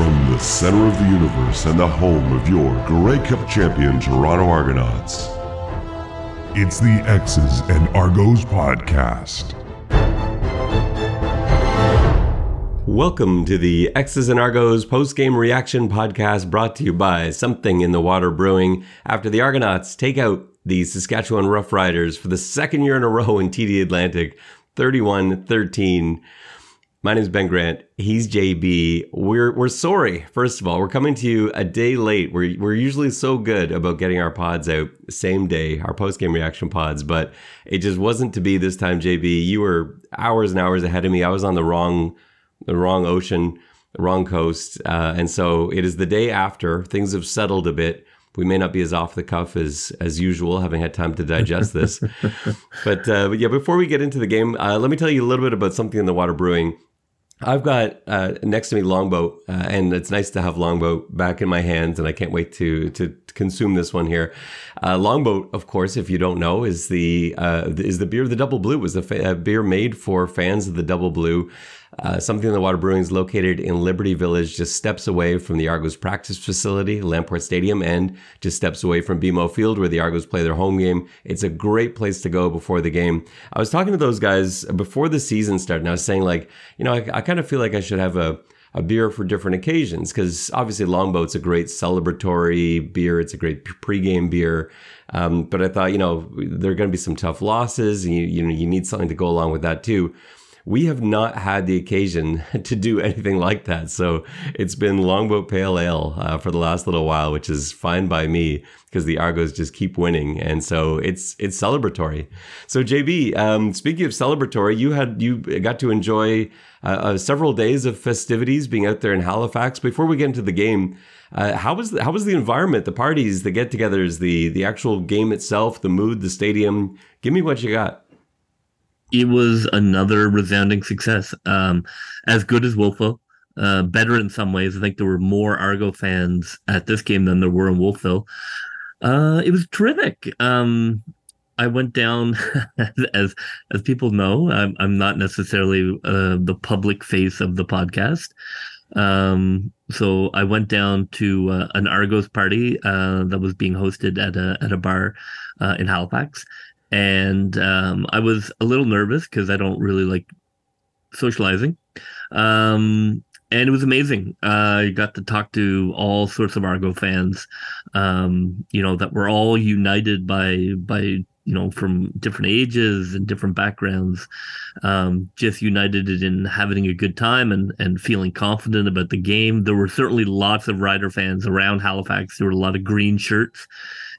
From the center of the universe and the home of your Grey Cup champion Toronto Argonauts, it's the X's and Argos podcast. Welcome to the X's and Argos post-game reaction podcast brought to you by Something in the Water Brewing after the Argonauts take out the Saskatchewan Roughriders for the second year in a row in TD Atlantic, 31-13. My name is Ben Grant. He's JB. We're we're sorry. First of all, we're coming to you a day late. We're we're usually so good about getting our pods out same day, our post game reaction pods, but it just wasn't to be this time. JB, you were hours and hours ahead of me. I was on the wrong the wrong ocean, the wrong coast, uh, and so it is the day after. Things have settled a bit. We may not be as off the cuff as as usual, having had time to digest this. but, uh, but yeah, before we get into the game, uh, let me tell you a little bit about something in the water brewing. I've got uh, next to me Longboat, uh, and it's nice to have Longboat back in my hands, and I can't wait to to consume this one here. Uh, Longboat, of course, if you don't know, is the uh, is the beer of the Double Blue. It was a, fa- a beer made for fans of the Double Blue. Uh, Something in the Water Brewing is located in Liberty Village, just steps away from the Argos practice facility, Lamport Stadium, and just steps away from BMO Field, where the Argos play their home game. It's a great place to go before the game. I was talking to those guys before the season started, and I was saying, like, you know, I, I kind of feel like I should have a a beer for different occasions because obviously Longboat's a great celebratory beer. It's a great pregame beer. Um, but I thought, you know, there are going to be some tough losses. And you, you know, you need something to go along with that too we have not had the occasion to do anything like that. So it's been Longboat Pale Ale uh, for the last little while, which is fine by me because the Argos just keep winning, and so it's it's celebratory. So JB, um, speaking of celebratory, you had you got to enjoy uh, uh, several days of festivities being out there in Halifax. Before we get into the game. Uh, how was the, how was the environment, the parties, the get-togethers, the the actual game itself, the mood, the stadium? Give me what you got it was another resounding success. Um, as good as Wolfville, uh, better in some ways. I think there were more Argo fans at this game than there were in Wolfville. Uh, it was terrific. Um, I went down, as as people know, I'm, I'm not necessarily uh, the public face of the podcast. Um, so I went down to uh, an Argos party uh, that was being hosted at a at a bar uh, in Halifax, and um, I was a little nervous because I don't really like socializing. Um, and it was amazing. Uh, I got to talk to all sorts of Argo fans, um, you know, that were all united by by you know from different ages and different backgrounds, um, just united in having a good time and and feeling confident about the game. There were certainly lots of Rider fans around Halifax. There were a lot of green shirts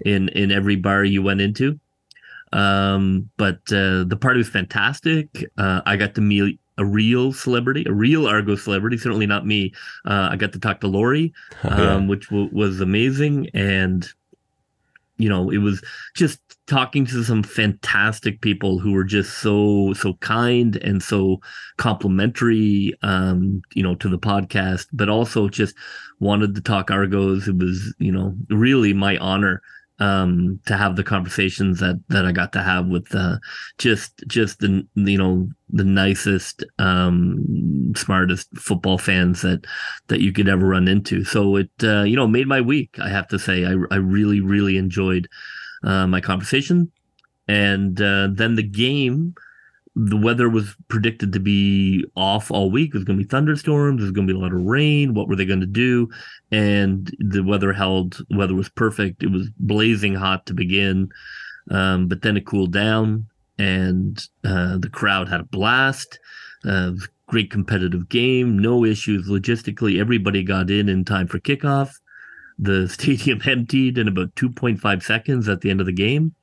in in every bar you went into. Um, but uh, the party was fantastic. Uh, I got to meet a real celebrity, a real Argo celebrity. Certainly not me. Uh, I got to talk to Lori, um, yeah. which w- was amazing, and you know, it was just talking to some fantastic people who were just so so kind and so complimentary um you know to the podcast but also just wanted to talk argos it was you know really my honor um, to have the conversations that that I got to have with just just the you know the nicest um, smartest football fans that that you could ever run into. So it uh, you know made my week. I have to say I I really really enjoyed uh, my conversation, and uh, then the game the weather was predicted to be off all week. There's going to be thunderstorms. There's going to be a lot of rain. What were they going to do? And the weather held. Weather was perfect. It was blazing hot to begin, um, but then it cooled down, and uh, the crowd had a blast. Uh, great competitive game. No issues logistically. Everybody got in in time for kickoff. The stadium emptied in about 2.5 seconds at the end of the game.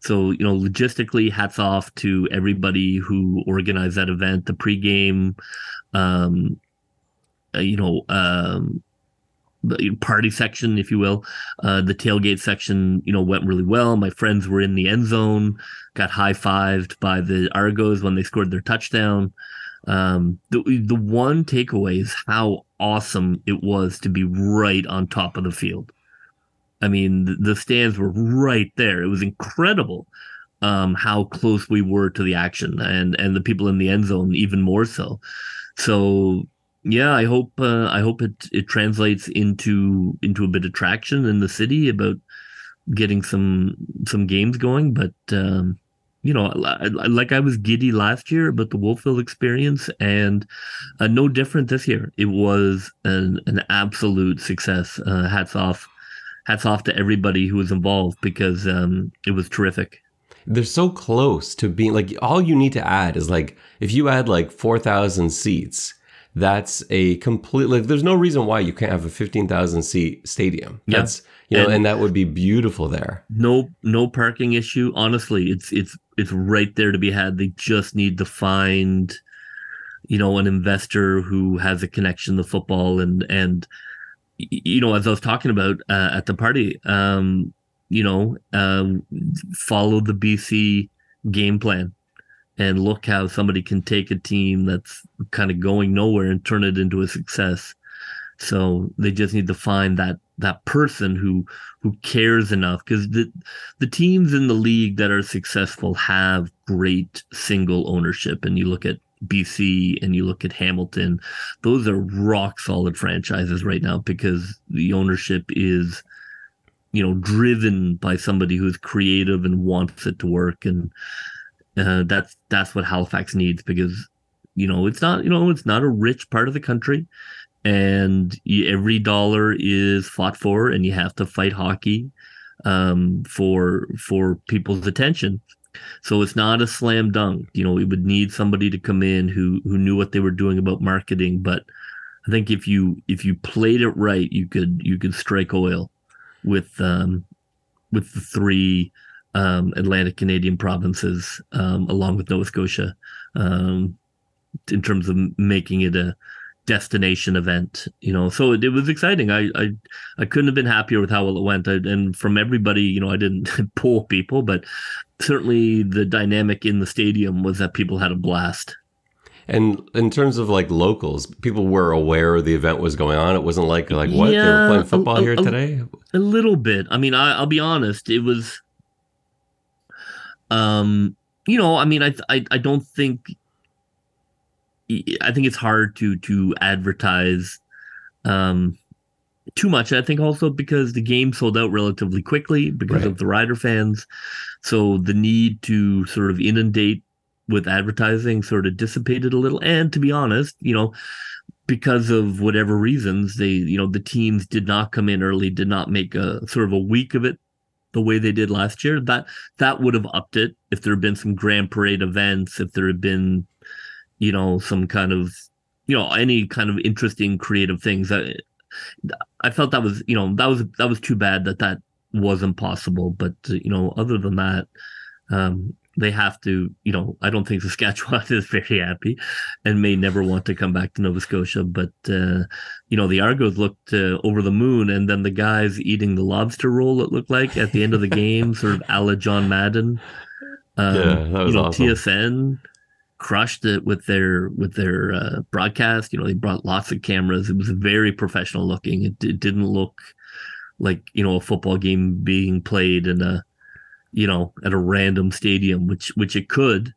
So, you know, logistically, hats off to everybody who organized that event, the pregame, um, uh, you know, um, the party section, if you will. Uh, the tailgate section, you know, went really well. My friends were in the end zone, got high fived by the Argos when they scored their touchdown. Um, the the one takeaway is how awesome it was to be right on top of the field. I mean, the stands were right there. It was incredible um, how close we were to the action, and and the people in the end zone even more so. So yeah, I hope uh, I hope it it translates into into a bit of traction in the city about getting some some games going. But um, you know, like I was giddy last year about the Wolfville experience, and uh, no different this year. It was an an absolute success. Uh, hats off, hats off to everybody who was involved because um, it was terrific. They're so close to being like all you need to add is like if you add like four thousand seats, that's a complete like. There's no reason why you can't have a fifteen thousand seat stadium. That's you know, and, and that would be beautiful there. No, no parking issue. Honestly, it's it's it's right there to be had. They just need to find, you know, an investor who has a connection to football and and you know, as I was talking about uh, at the party, um, you know, uh, follow the BC game plan and look how somebody can take a team that's kind of going nowhere and turn it into a success. So they just need to find that that person who who cares enough because the the teams in the league that are successful have great single ownership and you look at BC and you look at Hamilton those are rock solid franchises right now because the ownership is you know driven by somebody who's creative and wants it to work and uh, that's that's what Halifax needs because you know it's not you know it's not a rich part of the country and every dollar is fought for, and you have to fight hockey um, for for people's attention. So it's not a slam dunk. You know, we would need somebody to come in who who knew what they were doing about marketing. But I think if you if you played it right, you could you could strike oil with um, with the three um, Atlantic Canadian provinces um, along with Nova Scotia um, in terms of making it a destination event you know so it, it, was exciting I, I i couldn't have been happier with how well it went I, and from everybody you know i didn't pull people but certainly the dynamic in the stadium was that people had a blast and in terms of like locals, people were aware the event was going on. It wasn't like like what yeah, they were playing football a, here a, today. A little bit. I mean, I, will be honest. It was, um, you know, I mean, I I, I don't think I think it's hard to to advertise um, too much. I think also because the game sold out relatively quickly because right. of the rider fans, so the need to sort of inundate with advertising sort of dissipated a little. And to be honest, you know, because of whatever reasons, they you know the teams did not come in early, did not make a sort of a week of it the way they did last year. That that would have upped it if there had been some grand parade events, if there had been you know, some kind of, you know, any kind of interesting creative things. I, I felt that was, you know, that was that was too bad that that wasn't possible. But you know, other than that, um, they have to, you know, I don't think Saskatchewan is very happy and may never want to come back to Nova Scotia. But, uh, you know, the Argos looked uh, over the moon and then the guys eating the lobster roll, it looked like at the end of the game, sort of a la John Madden. Um, yeah, that was you know, awesome. TSN crushed it with their with their uh, broadcast. You know, they brought lots of cameras. It was very professional looking. It, it didn't look like you know a football game being played in a you know at a random stadium, which which it could.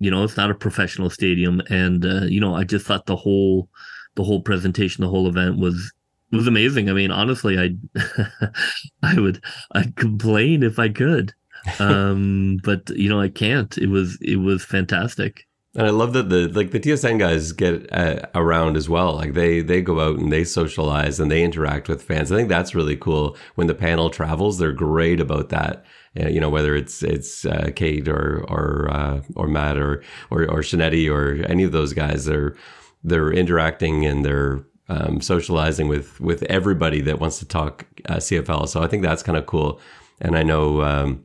You know, it's not a professional stadium, and uh, you know, I just thought the whole the whole presentation, the whole event was was amazing. I mean, honestly, I I would I'd complain if I could um, but you know, I can't. It was it was fantastic. And I love that the like the TSN guys get uh, around as well. Like they they go out and they socialize and they interact with fans. I think that's really cool. When the panel travels, they're great about that. Uh, you know, whether it's it's uh, Kate or or uh, or Matt or or or or any of those guys, they're they're interacting and they're um, socializing with with everybody that wants to talk uh, CFL. So I think that's kind of cool. And I know. Um,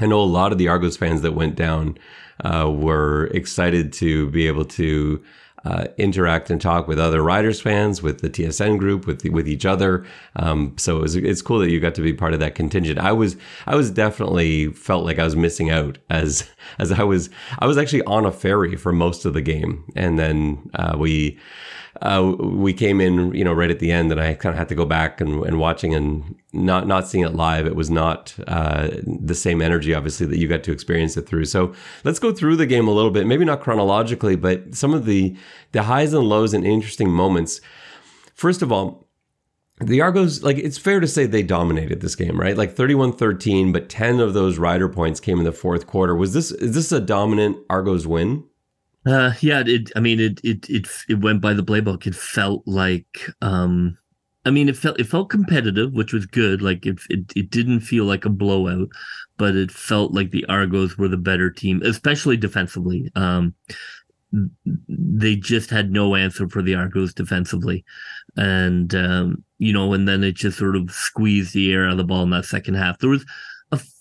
I know a lot of the Argos fans that went down uh, were excited to be able to uh, interact and talk with other Riders fans, with the TSN group, with the, with each other. Um, so it was, it's cool that you got to be part of that contingent. I was I was definitely felt like I was missing out as as I was I was actually on a ferry for most of the game, and then uh, we uh, we came in, you know, right at the end, and I kind of had to go back and, and watching and not not seeing it live. It was not uh, the same energy, obviously, that you got to experience it through. So let's go through the game a little bit, maybe not chronologically, but some of the the highs and lows and interesting moments. First of all, the Argos, like it's fair to say they dominated this game, right? Like 31-13, but 10 of those rider points came in the fourth quarter. Was this is this a dominant Argos win? Uh, yeah, it. I mean, it it it it went by the playbook. It felt like, um, I mean, it felt it felt competitive, which was good. Like it it it didn't feel like a blowout, but it felt like the Argos were the better team, especially defensively. Um, they just had no answer for the Argos defensively, and um, you know, and then it just sort of squeezed the air out of the ball in that second half. There was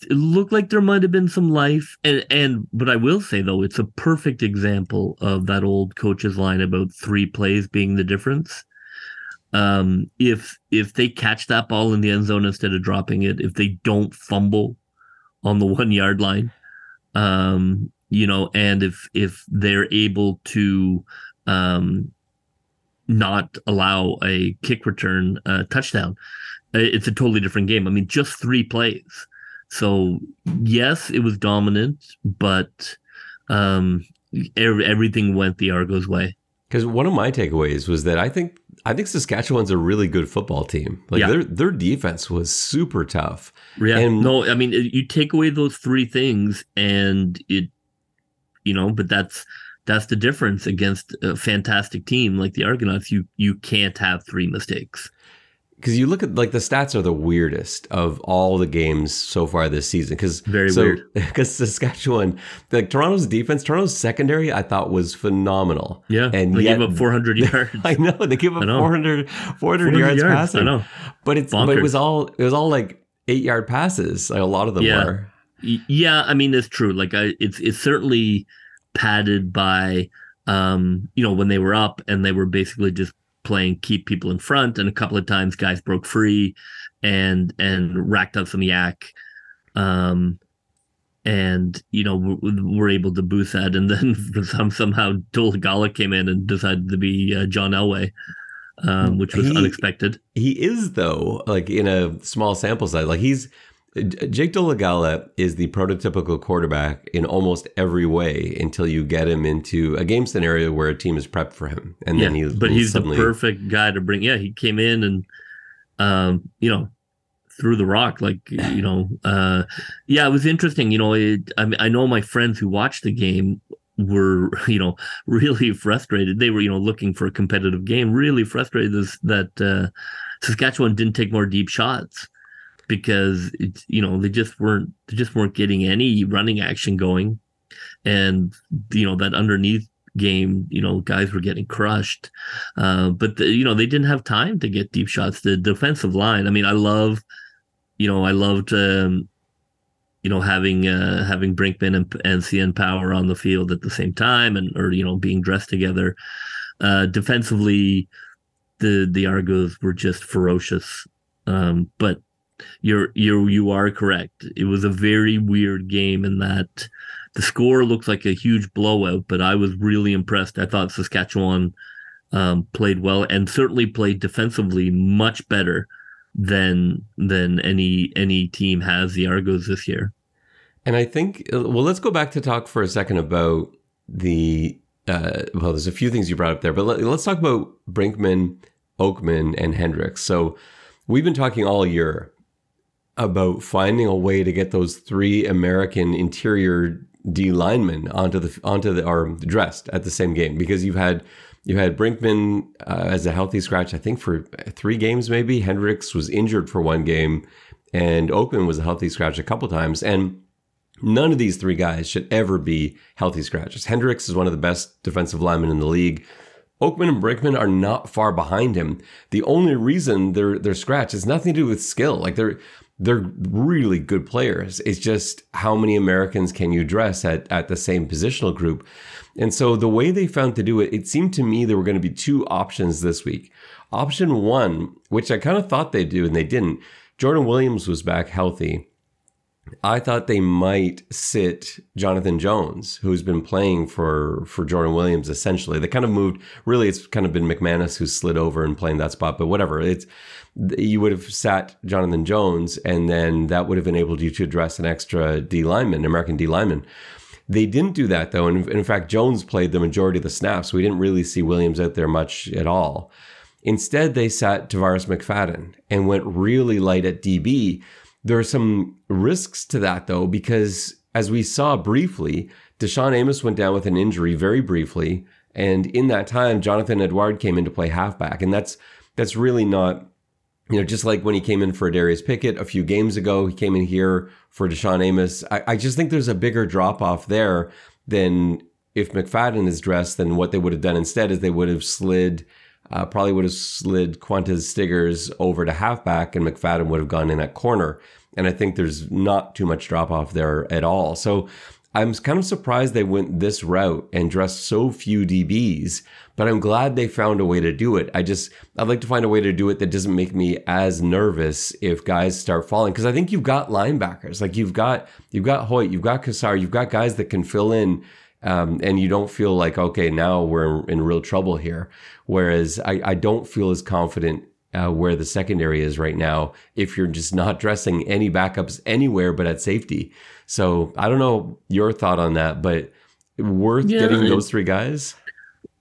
it looked like there might have been some life, and and but I will say though, it's a perfect example of that old coach's line about three plays being the difference. Um, if if they catch that ball in the end zone instead of dropping it, if they don't fumble on the one yard line, um, you know, and if if they're able to um, not allow a kick return uh, touchdown, it's a totally different game. I mean, just three plays. So yes, it was dominant, but um, everything went the Argos way. Because one of my takeaways was that I think I think Saskatchewan's a really good football team. Like yeah. their their defense was super tough. Yeah. And no, I mean you take away those three things and it you know, but that's that's the difference against a fantastic team like the Argonauts. You you can't have three mistakes. Because you look at like the stats are the weirdest of all the games so far this season. Because very so, weird. Because Saskatchewan, like Toronto's defense, Toronto's secondary, I thought was phenomenal. Yeah, and they yet, gave up 400 yards. I know they gave up 400, 400, 400 yards, yards passing. I know, but it's Bonkers. but it was all it was all like eight yard passes. Like a lot of them yeah. were. Yeah, I mean it's true. Like I, it's it's certainly padded by um, you know, when they were up and they were basically just playing keep people in front and a couple of times guys broke free and and racked up some YAC. Um and you know we're able to boost that and then some, somehow Dolegala came in and decided to be uh, John Elway um, which was he, unexpected he is though like in a small sample size like he's Jake Dolegala is the prototypical quarterback in almost every way until you get him into a game scenario where a team is prepped for him, and yeah, then he's but he's suddenly... the perfect guy to bring. Yeah, he came in and um, you know threw the rock like you know uh yeah it was interesting you know it, I mean I know my friends who watched the game were you know really frustrated they were you know looking for a competitive game really frustrated that uh Saskatchewan didn't take more deep shots because it's you know they just weren't they just weren't getting any running action going, and you know that underneath game, you know, guys were getting crushed. Uh, but the, you know they didn't have time to get deep shots. The defensive line. I mean, I love, you know, I loved. Um, you know, having uh, having Brinkman and, and CN Power on the field at the same time, and or you know, being dressed together. Uh, defensively, the the Argos were just ferocious. Um, but you're you're you are correct. It was a very weird game in that the score looks like a huge blowout, but I was really impressed. I thought Saskatchewan um, played well and certainly played defensively much better than than any any team has the Argos this year. And I think well, let's go back to talk for a second about the uh, well. There's a few things you brought up there, but let, us talk about Brinkman, Oakman, and Hendrix. So we've been talking all year about finding a way to get those three American interior D linemen onto the onto the or dressed at the same game because you've had you had Brinkman uh, as a healthy scratch I think for three games maybe Hendrix was injured for one game and Oakman was a healthy scratch a couple times and none of these three guys should ever be healthy scratches. Hendrix is one of the best defensive linemen in the league. Oakman and Brinkman are not far behind him. The only reason they're they're scratch is nothing to do with skill. Like they're they're really good players. It's just how many Americans can you dress at, at the same positional group? And so the way they found to do it, it seemed to me there were going to be two options this week. Option one, which I kind of thought they'd do and they didn't, Jordan Williams was back healthy. I thought they might sit Jonathan Jones, who's been playing for for Jordan Williams essentially. They kind of moved. Really, it's kind of been McManis who slid over and playing that spot. But whatever, it's you would have sat Jonathan Jones, and then that would have enabled you to address an extra D lineman, American D lineman. They didn't do that though, and in fact, Jones played the majority of the snaps. We didn't really see Williams out there much at all. Instead, they sat Tarvarus McFadden and went really light at DB there are some risks to that though, because as we saw briefly, Deshaun Amos went down with an injury very briefly. And in that time, Jonathan Edouard came in to play halfback. And that's that's really not, you know, just like when he came in for Darius Pickett a few games ago, he came in here for Deshaun Amos. I, I just think there's a bigger drop off there than if McFadden is dressed than what they would have done instead is they would have slid uh, probably would have slid Qwan'tez Stiggers over to halfback and McFadden would have gone in at corner. And I think there's not too much drop off there at all. So I'm kind of surprised they went this route and dressed so few DBs, but I'm glad they found a way to do it. I just, I'd like to find a way to do it that doesn't make me as nervous if guys start falling. Cause I think you've got linebackers, like you've got, you've got Hoyt, you've got Cassar, you've got guys that can fill in um, and you don't feel like okay now we're in real trouble here whereas i, I don't feel as confident uh, where the secondary is right now if you're just not dressing any backups anywhere but at safety so i don't know your thought on that but worth yeah, getting those three guys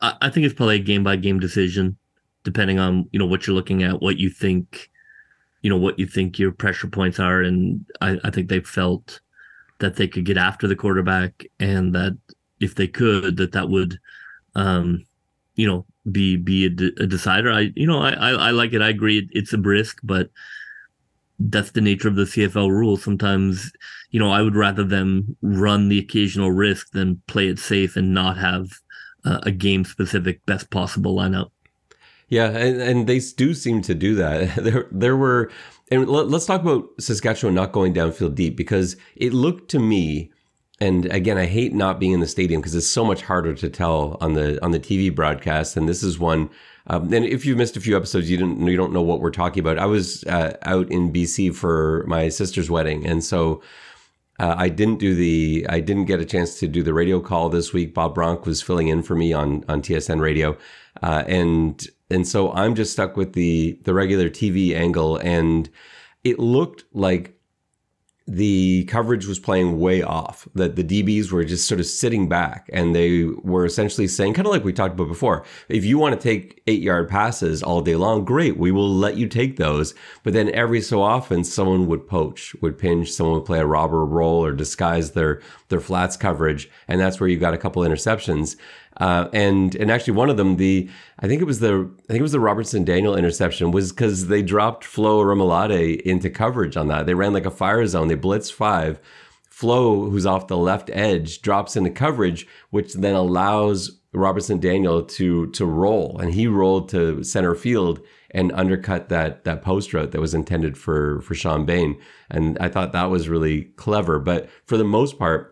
I, I think it's probably a game by game decision depending on you know what you're looking at what you think you know what you think your pressure points are and I, I think they felt that they could get after the quarterback and that if they could, that that would, um, you know, be be a, a decider. I you know I, I, I like it. I agree. It's a risk, but that's the nature of the CFL rule. Sometimes, you know, I would rather them run the occasional risk than play it safe and not have uh, a game specific best possible lineup. Yeah, and, and they do seem to do that. There there were and let, us talk about Saskatchewan not going downfield deep because it looked to me and again, I hate not being in the stadium because it's so much harder to tell on the on the TV broadcast. And this is one. Um, and if you've missed a few episodes, you didn't you don't know what we're talking about. I was uh, out in BC for my sister's wedding, and so uh, I didn't do the I didn't get a chance to do the radio call this week. Bob Bronk was filling in for me on on TSN radio, uh, and and so I'm just stuck with the the regular TV angle, and it looked like the coverage was playing way off, that the DBs were just sort of sitting back and they were essentially saying, kind of like we talked about before, if you want to take eight yard passes all day long, great, we will let you take those. But then every so often, someone would poach, would pinch, someone would play a robber roll or disguise their, their flats coverage. And that's where you got a couple interceptions. Uh, and and actually one of them, the I think it was the I think it was the Robertson Daniel interception was because they dropped Flo Orimolade into coverage on that. They ran like a fire zone. They blitzed five. Flo, who's off the left edge, drops into coverage, which then allows Robertson Daniel to to roll, and he rolled to center field and undercut that that post route that was intended for for Shawn Bane. And I thought that was really clever. But for the most part,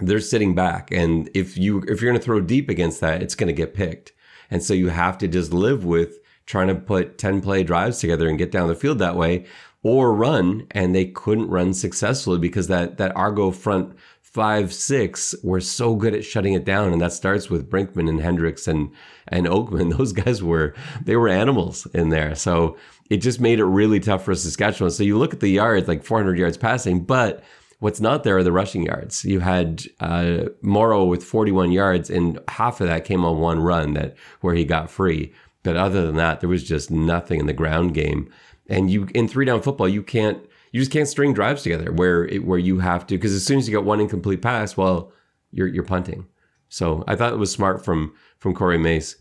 they're sitting back. And if you if you're going to throw deep against that it's going to get picked. And so you have to just live with trying to put 10 play drives together and get down the field that way or run. And they couldn't run successfully because that that argo front five six were so good at shutting it down. And that starts with brinkman and hendrix and and oakman. Those guys were they were animals in there. So it just made it really tough for saskatchewan. So you look at the yards like 400 yards passing but What's not there are the rushing yards. You had uh, Morrow with 41 yards, and half of that came on one run that where he got free. But other than that, there was just nothing in the ground game. And you in three down football, you can't you just can't string drives together where it, where you have to because as soon as you get one incomplete pass, well, you're you're punting. So I thought it was smart from from Corey Mace.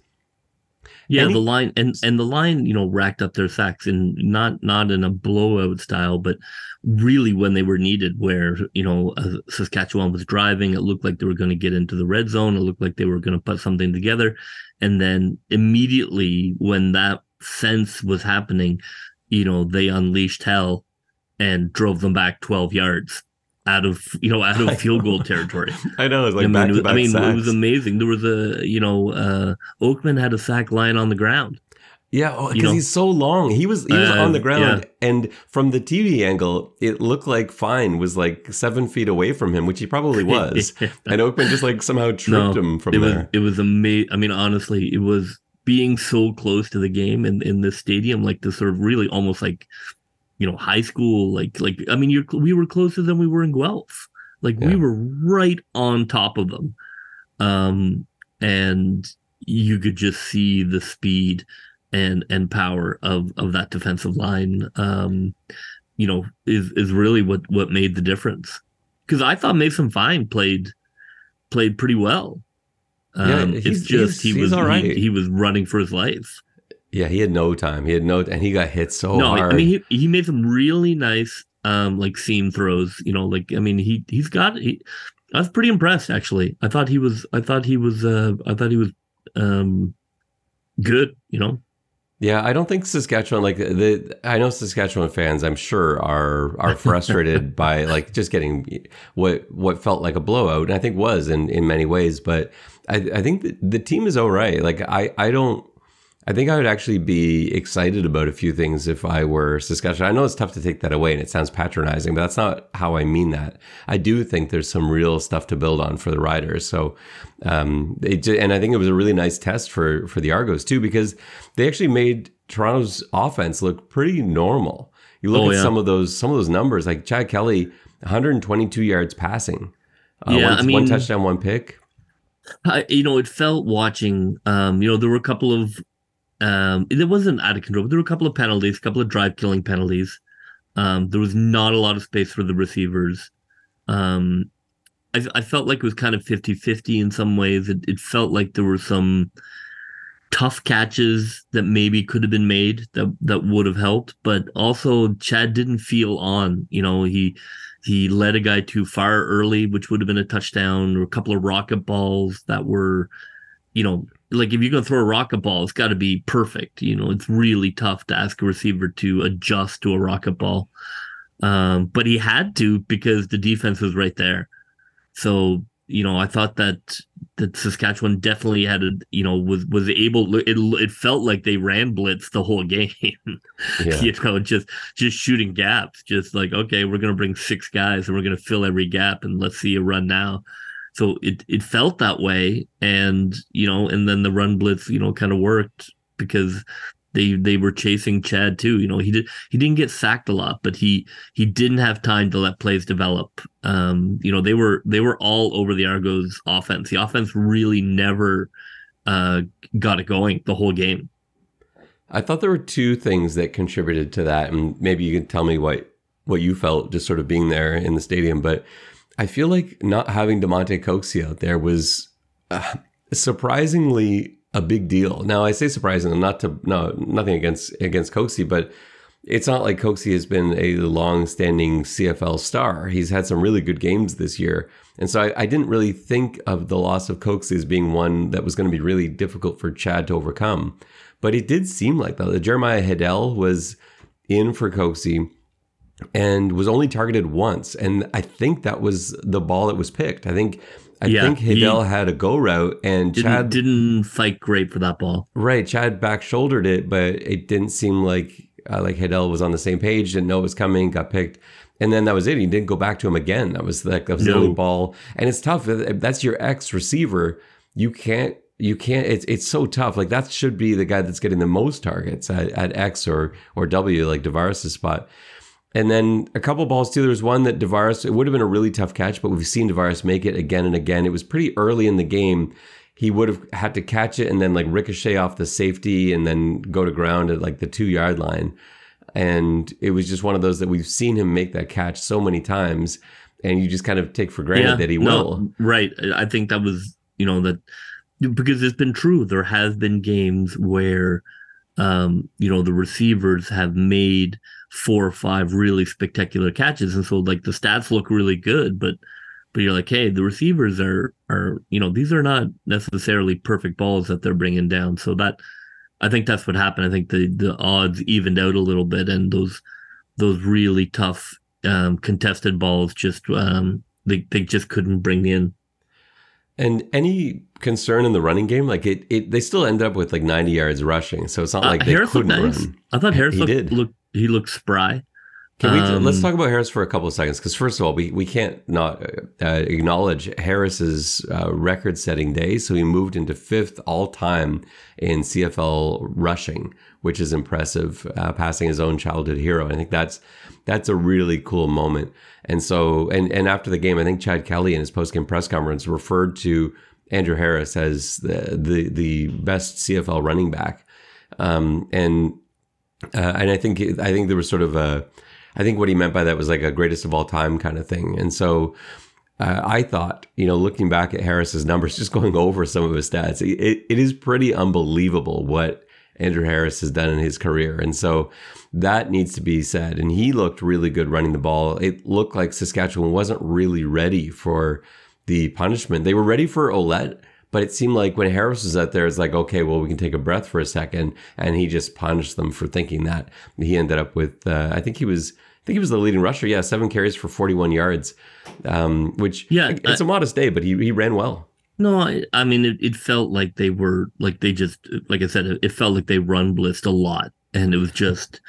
Yeah, the line and and the line, you know, racked up their sacks and not not in a blowout style, but really when they were needed. Where you know uh, Saskatchewan was driving, it looked like they were going to get into the red zone. It looked like they were going to put something together, and then immediately when that sense was happening, you know, they unleashed hell and drove them back twelve yards out of you know out of field goal territory. I know it's like I mean, it was, I mean it was amazing. There was a you know uh, Oakman had a sack lying on the ground. Yeah, because know? he's so long. He was he was Uh, on the ground, yeah. and from the TV angle, it looked like Fine was like seven feet away from him, which he probably was. and Oakman just like somehow tripped him from it there. was it was amazing. I mean, honestly, it was being so close to the game in in this stadium, like this sort of really almost like you know high school. Like like I mean, you're we were closer than we were in Guelph. Like we were right on top of them, um, and you could just see the speed and and power of of that defensive line. Um, you know, is is really what what made the difference. Because I thought Mason Fine played played pretty well. Yeah, Um, he's- it's just he was all right. he, he was running for his life. Yeah, he had no time. He had no, and he got hit so no, hard. I mean he he made some really nice um like seam throws. You know, like I mean he he's got. He, I was pretty impressed actually. I thought he was. I thought he was. Uh, I thought he was um good. You know. Yeah, I don't think Saskatchewan like the I know Saskatchewan fans I'm sure are are frustrated by like just getting what what felt like a blowout and I think was in in many ways but I I think the, the team is all right. Like I I don't I think I would actually be excited about a few things if I were Saskatchewan. I know it's tough to take that away and it sounds patronizing, but that's not how I mean that. I do think there's some real stuff to build on for the riders. So, um, it, and I think it was a really nice test for for the Argos too because they actually made Toronto's offense look pretty normal. You look Oh, at yeah. some of those some of those numbers, like Chad Kelly, 122 yards passing, uh, Yeah, one, I mean- one touchdown, one pick. I, you know, it felt watching. Um, you know, there were a couple of. Um, it wasn't out of control, but there were a couple of penalties, a couple of drive killing penalties. Um, there was not a lot of space for the receivers. Um, I, I felt like it was kind of 50 50 in some ways. It, it felt like there were some tough catches that maybe could have been made that, that would have helped, but also Chad didn't feel on. You know, he he led a guy too far early, which would have been a touchdown, or a couple of rocket balls that were, you know, like if you're gonna throw a rocket ball, it's got to be perfect. You know, it's really tough to ask a receiver to adjust to a rocket ball. Um, but he had to because the defense was right there. So you know, I thought that that Saskatchewan definitely had a you know was was able. It it felt like they ran blitz the whole game. Yeah. you know, just just shooting gaps, just like okay, we're gonna bring six guys and we're gonna fill every gap and let's see you run now. So it it felt that way, and you know, and then the run blitz, you know, kind of worked because they they were chasing Chad too. You know, he did he didn't get sacked a lot, but he he didn't have time to let plays develop. Um, you know, they were they were all over the Argos offense. The offense really never uh got it going the whole game. I thought there were two things that contributed to that, and maybe you can tell me what what you felt just sort of being there in the stadium. But I feel like not having Damonte Coxie out there was uh, surprisingly a big deal. Now I say surprising, not to no nothing against against Coxie, but it's not like Coxie has been a long-standing CFL star. He's had some really good games this year, and so I, I didn't really think of the loss of Coxie as being one that was going to be really difficult for Chad to overcome. But it did seem like that. Jeremiah Hiddell was in for Coxie and was only targeted once, and I think that was the ball that was picked. I think I Yeah, think he Hiddell had a go route, and Didn't Chad didn't fight great for that ball. Right, Chad back shouldered it, but it didn't seem like uh, like Hiddell was on the same page, didn't know it was coming, got picked, and then that was it. He didn't go back to him again. That was like that was the No. only ball, and it's tough. That's your ex receiver. You can't. You can't. It's it's so tough. Like that should be the guy that's getting the most targets at, at X or or W, like DaVaris' spot. And then a couple balls too. There was one that DaVaris, it would have been a really tough catch, but we've seen DaVaris make it again and again. It was pretty early in the game. He would have had to catch it and then like ricochet off the safety and then go to ground at like the two yard line. And it was just one of those that we've seen him make that catch so many times. And you just kind of take for granted that he no, will. Right. I think that was, you know, that because it's been true. There has been games where, um, you know, the receivers have made four or five really spectacular catches, and so like the stats look really good, but but you're like, hey, the receivers are are you know these are not necessarily perfect balls that they're bringing down. So that I think that's what happened. I think the the odds evened out a little bit, and those those really tough um, contested balls just um, they they just couldn't bring in. And any concern in the running game, like it, it they still end up with like 90 yards rushing. So it's not Uh, like they Harris couldn't nice. run. I thought Harris He looked, did. looked he looks spry. Can we Um, let's talk about Harris for a couple of seconds? Because first of all, we, we can't not uh, acknowledge Harris's uh, record-setting day. So he moved into fifth all-time in CFL rushing, which is impressive, uh, passing his own childhood hero. I think that's that's a really cool moment. And so, and and after the game, I think Chad Kelly in his post-game press conference referred to Andrew Harris as the the, the best CFL running back, um, and uh, and I think I think there was sort of a, I think what he meant by that was like a greatest of all time kind of thing. And so uh, I thought, you know, looking back at Harris's numbers, just going over some of his stats, it, it is pretty unbelievable what Andrew Harris has done in his career. And so that needs to be said. And he looked really good running the ball. It looked like Saskatchewan wasn't really ready for the punishment. They were ready for Ouellette. But it seemed like when Harris was out there, it's like, okay, well, we can take a breath for a second. And he just punished them for thinking that. He ended up with, uh, I think he was, I think he was the leading rusher. Yeah, seven carries for 41 yards, um, which, Yeah, it's a modest day, but he, he ran well. No, I, I mean it, it felt like they were like they just like I said, it, it felt like they run blitzed a lot, and it was just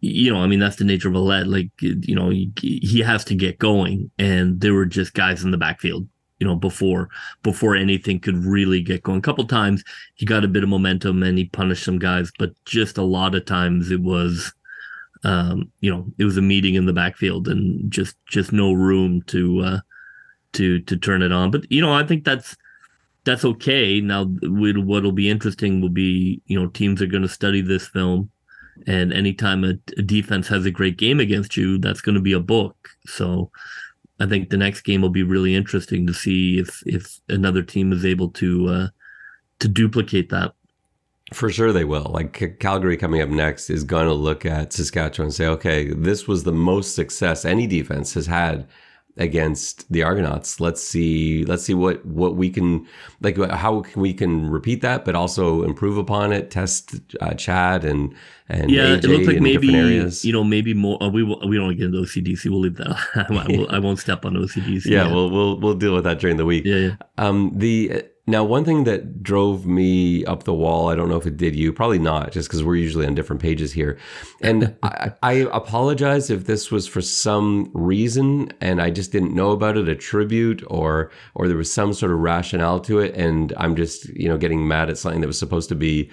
you know, I mean that's the nature of a lead. Like you know, he, he has to get going, and there were just guys in the backfield. You know, before before anything could really get going. A couple times he got a bit of momentum and he punished some guys, but just a lot of times it was, um, you know, it was a meeting in the backfield and just just no room to uh, to to turn it on. But you know, I think that's that's okay. Now, what'll be interesting will be you know teams are going to study this film, and anytime a, a defense has a great game against you, that's going to be a book. So. I think the next game will be really interesting to see if if another team is able to uh, to duplicate that. For sure, they will. Like Calgary coming up next is going to look at Saskatchewan and say, okay, this was the most success any defense has had against the Argonauts. Let's see, let's see what what we can like how we can repeat that, but also improve upon it. Test uh, Chad and and yeah, AJ it looks like maybe you know maybe more. Uh, we will, we don't get into OCDC. We'll leave that. I, will, I won't step on OCDC. yeah, we'll we'll we'll deal with that during the week. yeah, yeah. Um, the now one thing that drove me up the wall, I don't know if it did you, probably not, just because we're usually on different pages here. And I, I apologize if this was for some reason and I just didn't know about it, a tribute or or there was some sort of rationale to it, and I'm just you know getting mad at something that was supposed to be,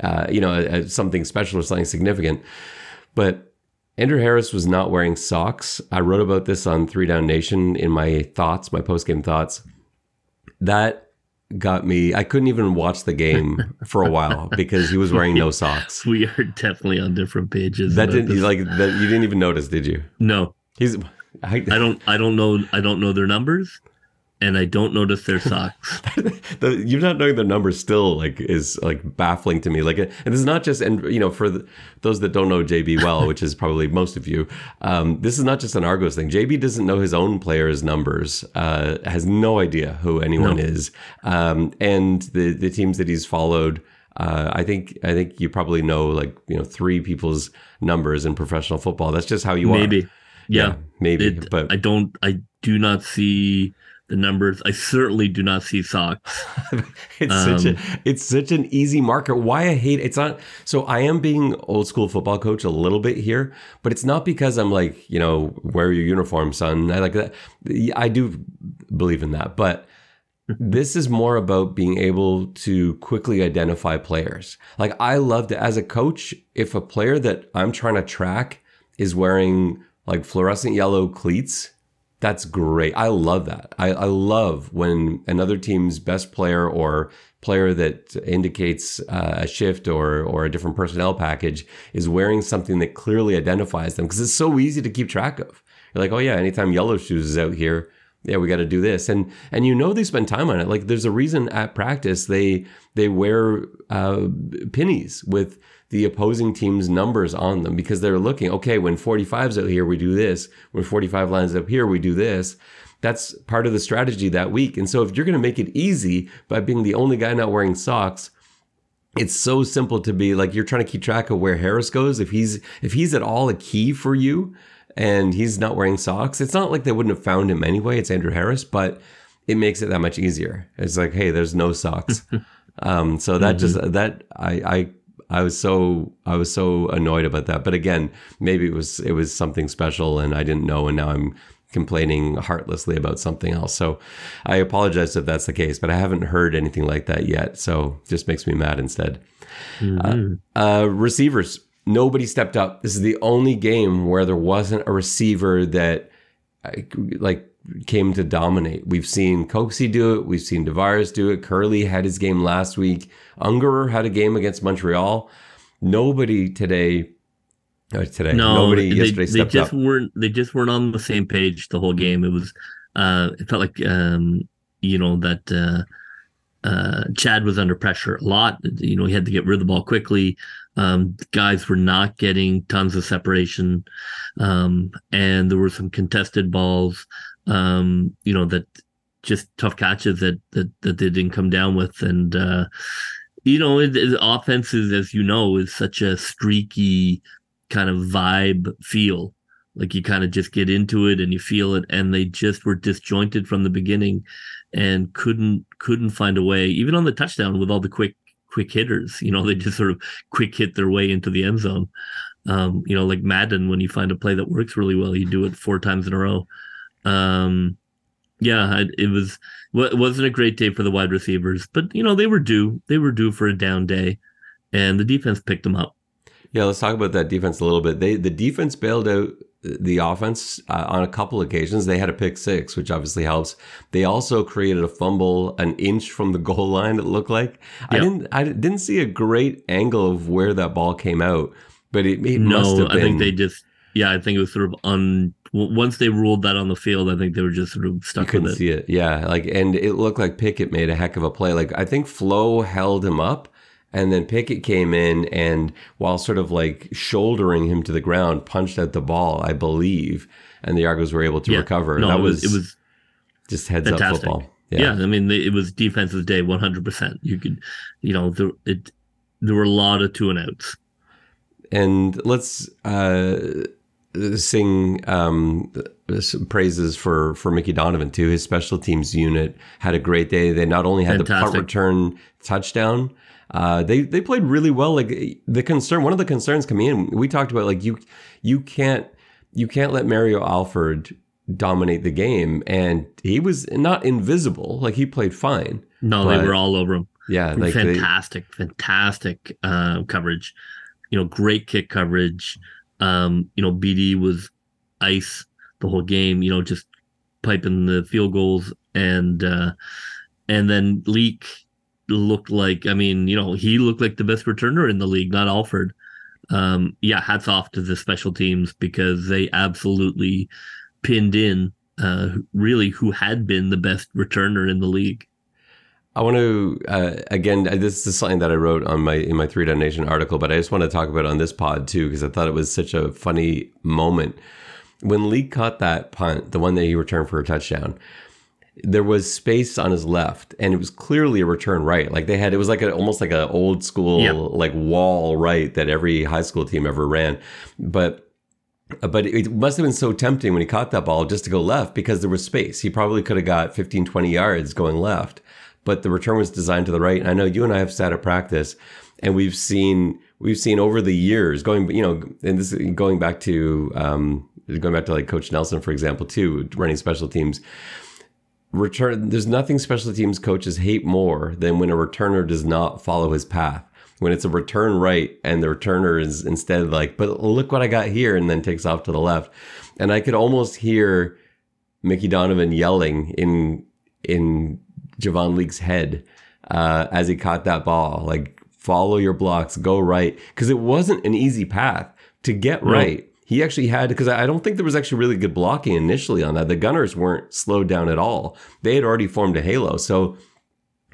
uh, you know, a, a, something special or something significant, but. Andrew Harris was not wearing socks. I wrote about this on Three Down Nation in my thoughts, my post game thoughts. That got me. I couldn't even watch the game for a while because he was wearing no socks. We are definitely on different pages. That didn't like that. You didn't even notice, did you? no. He's. I, I don't. I don't know. I don't know their numbers, and I don't notice their socks. the, you not knowing their numbers still like is like baffling to me. Like, and this is not just and you know for the, those that don't know JB well, which is probably most of you, um, this is not just an Argos thing. JB doesn't know his own players' numbers. Uh, has no idea who anyone No. is, um, and the the teams that he's followed. Uh, I think I think you probably know like you know three people's numbers in professional football. That's just how you are. Maybe. Yeah. maybe. It, but I don't. I do not see the numbers. I certainly do not see socks. it's such Um, a it's such an easy marker. Why I hate it's not so I am being old school football coach a little bit here, but it's not because I'm like, you know, wear your uniform, son. I like that. I do believe in that, but this is more about being able to quickly identify players. Like I love to as a coach, if a player that I'm trying to track is wearing like fluorescent yellow cleats, that's great. I love that. I, I love when another team's best player or player that indicates uh, a shift or or a different personnel package is wearing something that clearly identifies them because it's so easy to keep track of. You're like, oh yeah, anytime Yellow Shoes is out here, yeah, we got to do this, and and you know they spend time on it. Like there's a reason at practice they they wear uh, pennies with the opposing team's numbers on them because they're looking, okay, when 45's out here, we do this. When 45 lines up here, we do this. That's part of the strategy that week. And so if you're going to make it easy by being the only guy not wearing socks, it's so simple to be like you're trying to keep track of where Harris goes. If he's if he's at all a key for you and he's not wearing socks, it's not like they wouldn't have found him anyway. It's Andrew Harris, but it makes it that much easier. It's like, hey, there's no socks. um, so that just that I I I was so I was so annoyed about that. But again, maybe it was it was something special and I didn't know, and now I'm complaining heartlessly about something else. So I apologize if that's the case, but I haven't heard anything like that yet. So just makes me mad instead. Uh, uh, receivers, nobody stepped up. This is the only game where there wasn't a receiver that like came to dominate. We've seen Coxie do it. We've seen Tavares do it. Kurleigh had his game last week. Ungerer had a game against Montreal. Nobody today. uh, today, No, nobody they, yesterday they stepped just up. weren't. They just weren't on the same page the whole game. It was. Uh, it felt like um, you know that uh, uh, Chad was under pressure a lot. You know, he had to get rid of the ball quickly. Um, guys were not getting tons of separation, um, and there were some contested balls. Um, you know that just tough catches that that that they didn't come down with, and uh, you know, it, it, as you know, is such a streaky kind of vibe feel. Like you kind of just get into it and you feel it, and they just were disjointed from the beginning, and couldn't couldn't find a way. Even on the touchdown with all the quick quick hitters, you know, they just sort of quick hit their way into the end zone. Um, you know, like Madden, when you find a play that works really well, you do it four times in a row. Um, yeah, it, was it wasn't a great day for the wide receivers, but you know they were due. They were due for a down day, and the defense picked them up. Yeah, let's talk about that defense a little bit. They the defense bailed out the offense uh, on a couple occasions. They had a pick six, which obviously helps. They also created a fumble an inch from the goal line. It looked like I didn't I didn't see a great angle of where that ball came out, but it, it must no, I think they just yeah, I think it was sort of un. Once they ruled that on the field, I think they were just sort of you stuck couldn't with it. see it. Yeah, like and it looked like Pickett made a heck of a play. Like I think Flo held him up. And then Pickett came in and while sort of like shouldering him to the ground, punched out the ball, I believe, and the Argos were able to Yeah. recover. No, that it was, it was just heads up football. yeah. I mean it was defense's day, one hundred percent. You could, you know, there it there were a lot of two and outs. And let's uh, sing um, some praises for, for Mickey Donovan too. His special teams unit had a great day. They not only had the punt return touchdown, uh, they they played really well. Like the concern, one of the concerns coming in, we talked about like you you can't you can't let Mario Alford dominate the game, and he was not invisible. Like he played fine. No, But- they were all over him. Yeah, like they, fantastic, fantastic uh, coverage. You know, great kick coverage. Um, you know, BD was ice the whole game. You know, just piping the field goals and uh, and then Leake looked like. I mean, you know, he looked like the best returner in the league, not Alford. Um, yeah, hats off to the special teams because they absolutely pinned in uh, really who had been the best returner in the league. I want to uh, again. This is something that I wrote on my in my Three Down Nation article, but I just want to talk about on this pod too because I thought it was such a funny moment when Lee caught that punt, the one that he returned for a touchdown. There was space on his left, and it was clearly a return right. Like they had, it was like a, almost like an old school Yep. like wall right that every high school team ever ran. But but it must have been so tempting when he caught that ball just to go left because there was space. He probably could have got 15, 20 yards going left, but the return was designed to the right. And I know you and I have sat at practice and we've seen, we've seen over the years going, you know, and this is going back to, um, going back to like Coach Nelson, for example, too, running special teams. Return, there's nothing special teams coaches hate more than when a returner does not follow his path when it's a return right and the returner is instead like, but look what I got here, and then takes off to the left. And I could almost hear Mickey Donovan yelling in in Javon Leake's head uh, as he caught that ball, like follow your blocks, go right, because it wasn't an easy path to get right. He actually had because I don't think there was actually really good blocking initially on that. The Gunners weren't slowed down at all. They had already formed a halo, so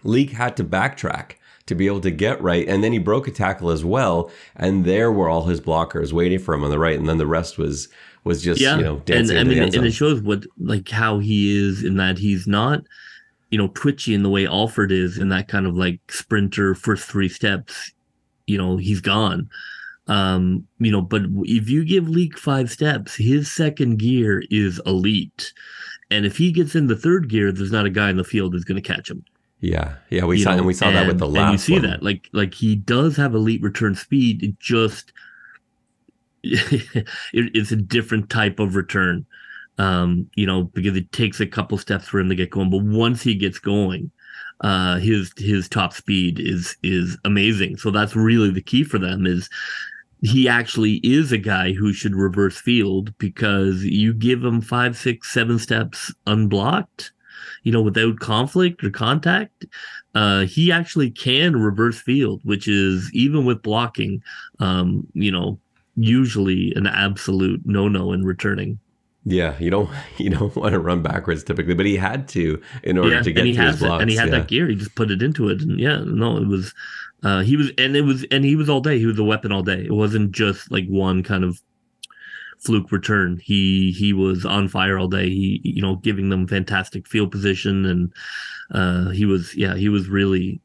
Leake had to backtrack to be able to get right. And then he broke a tackle as well. And there were all his blockers waiting for him on the right. And then the rest was was just, you know, and I mean, and it shows what like how he is in that he's not, you know, twitchy in the way Alford is in that kind of like sprinter first three steps. You know, he's gone. Um, you know, but if you give Leake five steps, his second gear is elite. And if he gets in the third gear, there's not a guy in the field who's going to catch him. Yeah, yeah, we You saw know, and we saw that with the and- last. And you see one. that, like, like he does have elite return speed. It just it, it's a different type of return, um, you know, because it takes a couple steps for him to get going. But once he gets going, uh, his his top speed is is amazing. So that's really the key for them is he actually is a guy who should reverse field because you give him five, six, seven steps unblocked, you know, without conflict or contact. Uh, he actually can reverse field, which is even with blocking, um, you know, usually an absolute no no in returning. Yeah, you don't you don't want to run backwards typically, but he had to in order to get and he to has his it, blocks. and he had yeah. that gear. He just put it into it, and yeah, no, it was. Uh, he was, and it was, and he was all day. He was a weapon all day. It wasn't just like one kind of fluke return. He he was on fire all day. He you know giving them fantastic field position, and uh, he was yeah he was really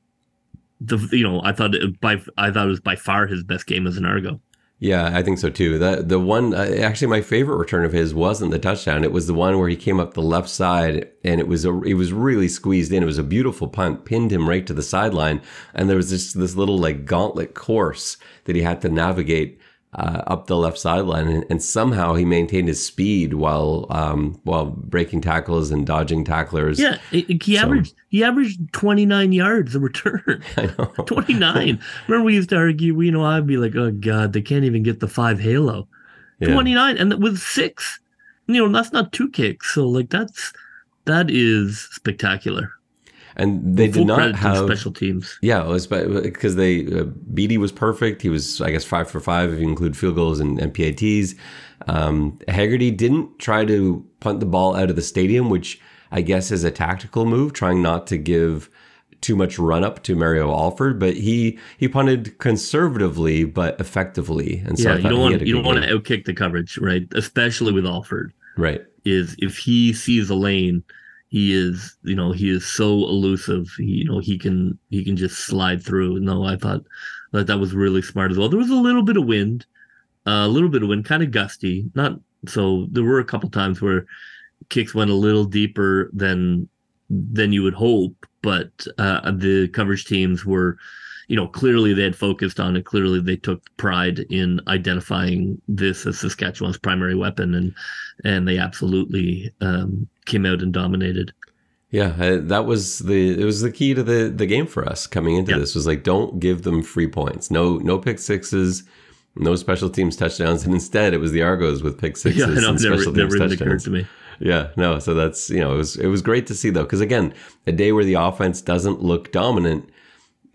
the you know I thought it by I thought it was by far his best game as an Argo. Yeah, I think so too. The the one uh, actually my favorite return of his wasn't the touchdown. It was the one where he came up the left side and it was a it was really squeezed in. It was a beautiful punt, pinned him right to the sideline, and there was this this little like gauntlet course that he had to navigate uh, up the left sideline, and, and somehow he maintained his speed while um, while breaking tackles and dodging tacklers. Yeah, he So- averaged he averaged twenty nine yards a return. I know. 29. Remember, we used to argue, you know, I'd be like, oh, God, they can't even get the five Halo. Yeah. 29, and with six, you know, that's not two kicks. So, like, that's that is spectacular. And they Full did not have special teams. Yeah, because they uh, Bede was perfect. He was, I guess, five for five if you include field goals and, and PATs. Um, Haggerty didn't try to punt the ball out of the stadium, which I guess is a tactical move, trying not to give too much run up to Mario Alford. But he he punted conservatively but effectively, and so yeah, you don't want you don't good want to outkick the coverage, right? Especially with Alford. right. Is if he sees a lane, he is you know he is so elusive. He, you know he can he can just slide through. No, I thought that that was really smart as well. There was a little bit of wind, a little bit of wind, kind of gusty. Not so. There were a couple times where kicks went a little deeper than than you would hope, but uh, the coverage teams were, you know, clearly they had focused on it. Clearly they took pride in identifying this as Saskatchewan's primary weapon, and and they absolutely um, came out and dominated. Yeah, that was the it was the key to the the game for us coming into Yeah. this was like don't give them free points. No no pick sixes, no special teams touchdowns, and instead it was the Argos with pick sixes Yeah, know, and never, special never teams occurred touchdowns. to me. Yeah, no, so that's you know it was it was great to see though because again a day where the offense doesn't look dominant,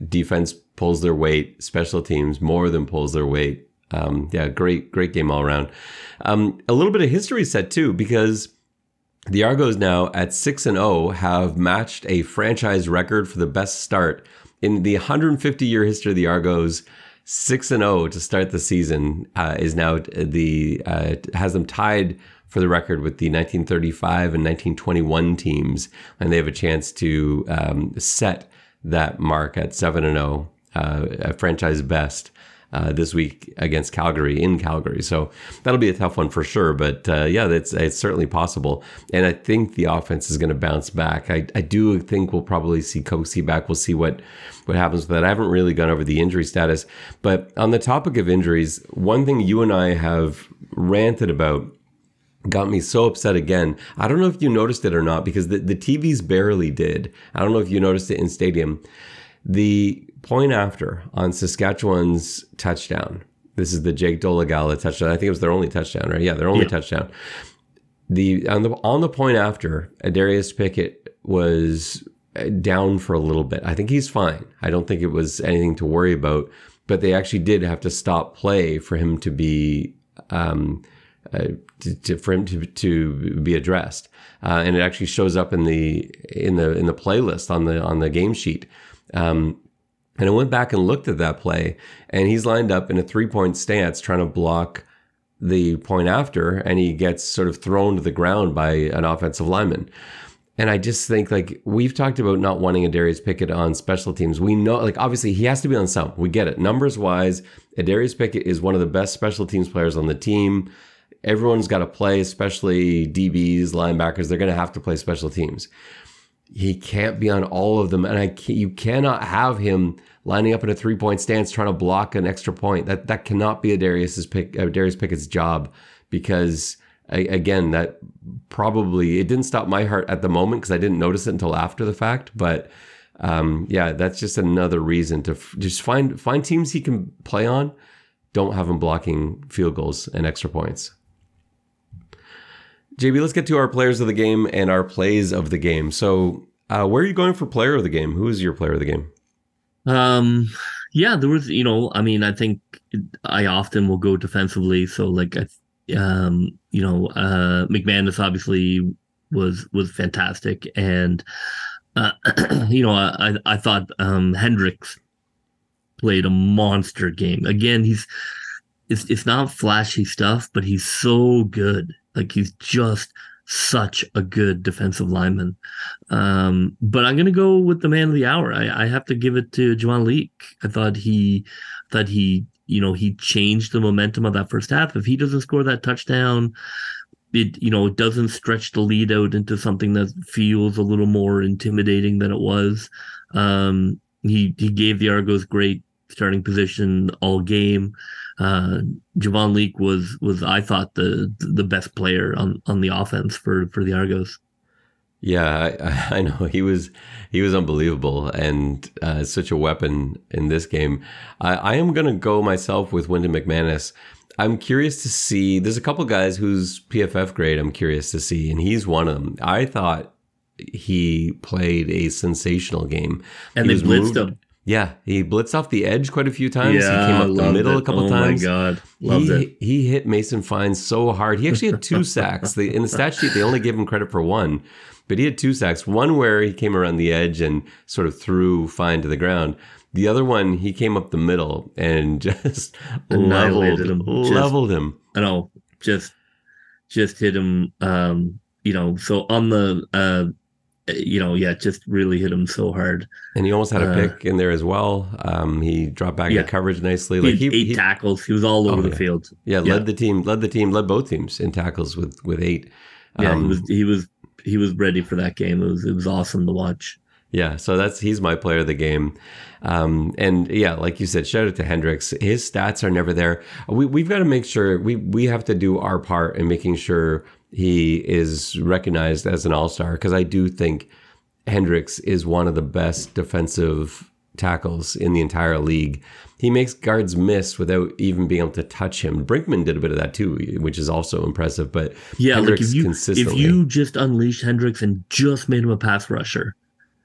defense pulls their weight, special teams more than pulls their weight. Um, yeah, great great game all around. Um, a little bit of history set too because the Argos now at 6 and 0 have matched a franchise record for the best start in the 150 year history of the Argos. 6 and 0 to start the season uh, is now the uh, has them tied for the record with the 1935 and 1921 teams, and they have a chance to um, set that mark at 7 and 0, uh, a franchise best uh, this week against Calgary in Calgary. So that'll be a tough one for sure. But uh, yeah, it's it's certainly possible. And I think the offense is going to bounce back. I, I do think we'll probably see Coxie back. We'll see what what happens with that. I haven't really gone over the injury status. But on the topic of injuries, one thing you and I have ranted about got me so upset again. I don't know if you noticed it or not because the, the TVs barely did. I don't know if you noticed it in stadium. The point after on Saskatchewan's touchdown. This is the Jake Dolegala touchdown. I think it was their only touchdown, right? Yeah, their only Yeah. touchdown. The on the on the point after, Darius Pickett was uh, down for a little bit. I think he's fine. I don't think it was anything to worry about. But they actually did have to stop play for him to be um, to, to, for him to, to be addressed, uh, and it actually shows up in the in the in the playlist on the on the game sheet. Um, and I went back and looked at that play, and he's lined up in a three point stance trying to block the point after, and he gets sort of thrown to the ground by an offensive lineman. And I just think like we've talked about not wanting a Darius Pickett on special teams. We know like obviously he has to be on some. We get it. Numbers wise, Darius Pickett is one of the best special teams players on the team. Everyone's got to play, especially DBs, linebackers. They're going to have to play special teams. He can't be on all of them, and I you cannot have him lining up in a three point stance trying to block an extra point. That that cannot be a Darius's pick, uh, Darius Pickett's job because again that probably it didn't stop my heart at the moment because I didn't notice it until after the fact, but. Um, yeah, that's just another reason to f- just find find teams he can play on. Don't have him blocking field goals and extra points. JB, let's get to our players of the game and our plays of the game. So, uh, where are you going for player of the game? Who is your player of the game? Um, yeah, there was, you know, I mean, I think I often will go defensively. So, like, um, you know, uh, McManis obviously was was fantastic, and uh, you know, I I thought um Hendrix played a monster game. Again, he's it's it's not flashy stuff, but he's so good. Like he's just such a good defensive lineman. Um, but I'm gonna go with the man of the hour. I, I have to give it to Javon Leake. I thought he thought he, you know, he changed the momentum of that first half. If he doesn't score that touchdown, it you know, doesn't stretch the lead out into something that feels a little more intimidating than it was. Um, he he gave the Argos great starting position all game uh, Javon Leake was was I thought the the best player on on the offense for for the Argos. Yeah, I, I know he was he was unbelievable and uh, such a weapon in this game. I, I am going to go myself with Wynton McManis. I'm curious to see. There's a couple guys whose PFF grade I'm curious to see, and he's one of them. I thought he played a sensational game. And he they blitzed moved, him. Yeah, he blitzed off the edge quite a few times. Yeah, he came up the middle it. a couple oh times. Oh my god, loved he, it. He hit Mason Fine so hard. He actually had two sacks. They, in the stat sheet, they only gave him credit for one, but he had two sacks. One where he came around the edge and sort of threw Fine to the ground. The other one, he came up the middle and just leveled him. Just, leveled him. I know, just just hit him. Um, you know, so on the uh, you know, yeah, just really hit him so hard. And he almost had a uh, pick in there as well. Um, he dropped back yeah. in coverage nicely. Like he, he eight he, tackles. He was all over oh, the yeah. field. Yeah, yeah, led the team. Led the team. Led both teams in tackles with with eight. Yeah, um, he was he was he was ready for that game. It was it was awesome to watch. Yeah, so that's he's my player of the game, um, and yeah, like you said, shout out to Hendrix. His stats are never there. We we've got to make sure we we have to do our part in making sure he is recognized as an all star because I do think Hendrix is one of the best defensive tackles in the entire league. He makes guards miss without even being able to touch him. Brinkman did a bit of that too, which is also impressive. But yeah, Hendrix like if you consistently, if you just unleashed Hendricks and just made him a pass rusher,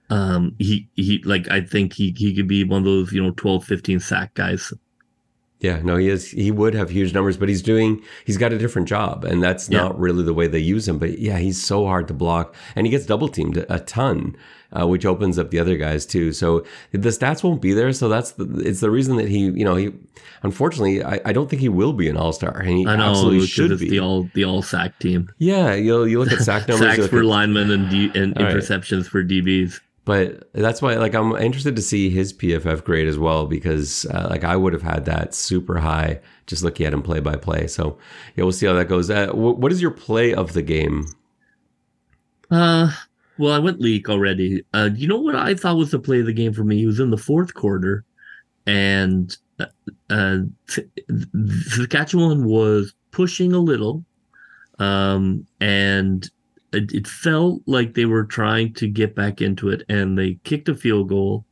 um, he he like I think he he could be one of those you know 12, 15 sack guys. Yeah, no, he is. He would have huge numbers, but he's doing. He's got a different job, and that's yeah. not really the way they use him. But yeah, he's so hard to block, and he gets double teamed a ton, uh, which opens up the other guys too. So the stats won't be there. So that's the, it's the reason that he, you know, he. Unfortunately, I, I don't think he will be an all star, and he I know, absolutely should be the all the all sack team. Yeah, you you look at sack numbers, sacks for at, linemen and D, and interceptions right. for DBs. But that's why, like, I'm interested to see his PFF grade as well because, uh, like, I would have had that super high just looking at him play by play. So, yeah, we'll see how that goes. Uh, w- what is your play of the game? Uh, well, I went Leake already. Uh, you know what I thought was the play of the game for me? He was in the fourth quarter, and uh, uh Saskatchewan was pushing a little, um, and it, it felt like they were trying to get back into it and they kicked a field goal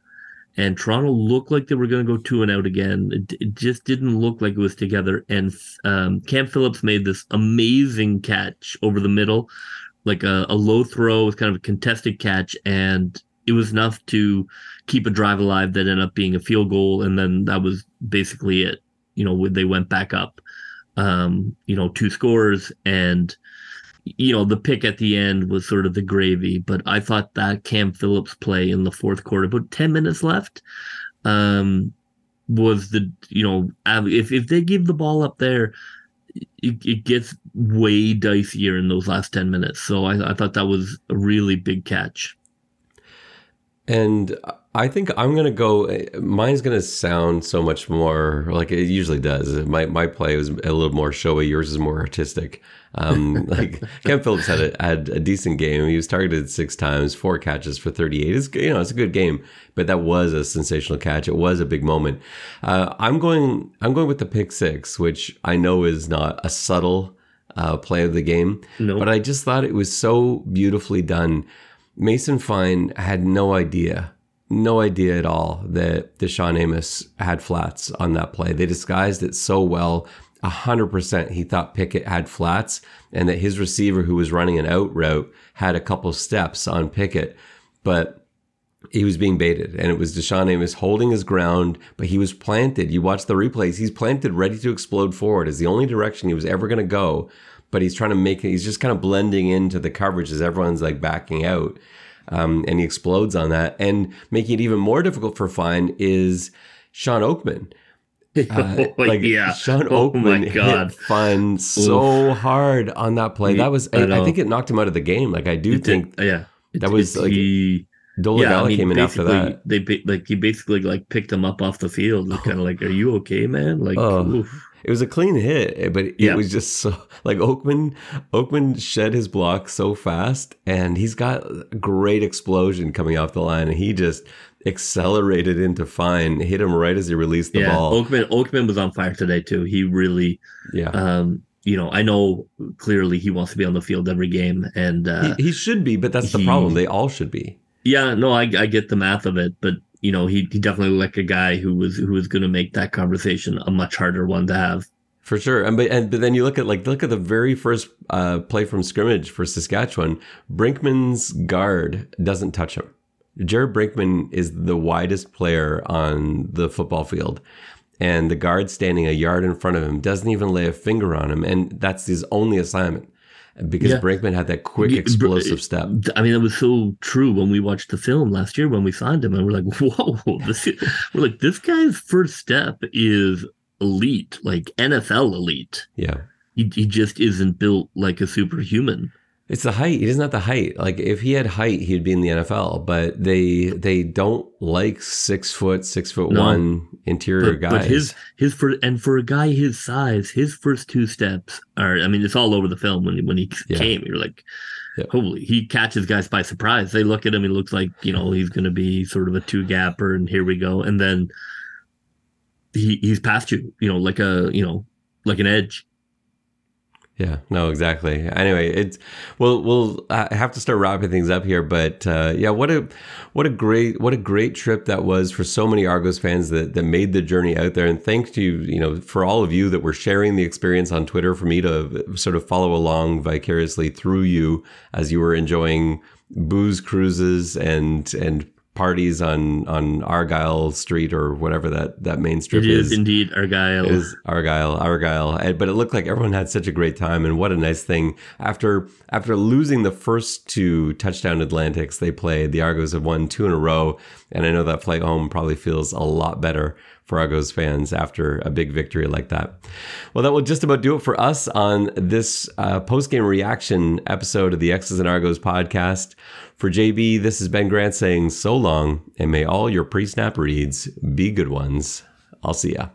and Toronto looked like they were going to go two and out again. It, it, just didn't look like it was together. And um, Cam Phillips made this amazing catch over the middle, like a, a low throw, with kind of a contested catch, and it was enough to keep a drive alive that ended up being a field goal. And then that was basically it. You know, they went back up, um, you know, two scores and you know, the pick at the end was sort of the gravy, but I thought that Cam Phillips play in the fourth quarter, about 10 minutes left, um, was the, you know, if, if they give the ball up there, it, it gets way dicier in those last 10 minutes. So I, I thought that was a really big catch. And I think I'm gonna go. Mine's gonna sound so much more like it usually does. My my play was a little more showy. Yours is more artistic. Um, like Cam Phillips had a had a decent game. He was targeted six times, four catches for 38. It's you know it's a good game, but that was a sensational catch. It was a big moment. Uh, I'm going I'm going with the pick six, which I know is not a subtle uh, play of the game, No. but I just thought it was so beautifully done. Mason Fine had no idea, no idea at all that DaShaun Amos had flats on that play. They disguised it so well. A hundred percent, he thought Pickett had flats, and that his receiver, who was running an out route, had a couple steps on Pickett, but he was being baited, and it was DaShaun Amos holding his ground, but he was planted. You watch the replays; he's planted, ready to explode forward. Is the only direction he was ever going to go but he's trying to make it, he's just kind of blending into the coverage as everyone's like backing out. Um, and he explodes on that. And making it even more difficult for Fine is Shawn Oakman. Uh, Oh, like yeah. Shawn Oh Oakman God. hit Fine so hard on that play. That was, I I, I think it knocked him out of the game. Like I do It think did- yeah. that was, it- like, he, Dolegala yeah, I mean, came in after that. They like he basically like picked him up off the field, like, kind of like, "Are you okay, man?" Like, Oh. oof. It was a clean hit, but it Yeah. was just so like Oakman. Oakman shed his block so fast, and he's got a great explosion coming off the line, and he just accelerated into fine, hit him right as he released the yeah. ball. Oakman Oakman was on fire today too. He really, yeah, um, you know, I know clearly he wants to be on the field every game, and uh, he, he should be, but that's the he- problem. They all should be. yeah, no, I I get the math of it, but you know, he he definitely looked like a guy who was who was going to make that conversation a much harder one to have. For sure, and but and but then you look at like look at the very first uh, play from scrimmage for Saskatchewan. Brinkman's guard doesn't touch him. Jared Brinkman is the widest player on the football field, and the guard standing a yard in front of him doesn't even lay a finger on him, and that's his only assignment because Yeah. Brinkman had that quick, explosive eh, step. I mean, that was so true when we watched the film last year when we signed him, and we're like, "Whoa!" This is, we're like, "This guy's first step is elite, like NFL elite." Yeah. He he just isn't built like a superhuman. It's the height. He doesn't have the height. Like if he had height, he'd be in the NFL. But they they don't like six foot, six foot No. one interior But, guys. but his his for and for a guy his size, his first two steps are. I mean, it's all over the film when when he Yeah. came. You're like, Yeah. holy! He catches guys by surprise. They look at him. He looks like you know he's going to be sort of a two gapper, and here we go. And then he he's past you. You know, like a you know like an edge. Yeah, no, exactly. Anyway, it's we'll we'll uh, have to start wrapping things up here, but uh, yeah, what a what a great what a great trip that was for so many Argos fans that that made the journey out there, and thanks to you know for all of you that were sharing the experience on Twitter for me to sort of follow along vicariously through you as you were enjoying booze cruises and and parties on on Argyle Street or whatever that that main strip is. It is indeed Argyle. it was Argyle, Argyle, eh, but it looked like everyone had such a great time, and what a nice thing. After after losing the first two touchdown Atlantics they played, the Argos have won two in a row, and I know that flight home probably feels a lot better Argos fans after a big victory like that. Well, that will just about do it for us on this uh, post game reaction episode of the X's and Argos podcast. For JB, this is Ben Grant saying so long, and may all your pre snap reads be good ones. I'll see ya.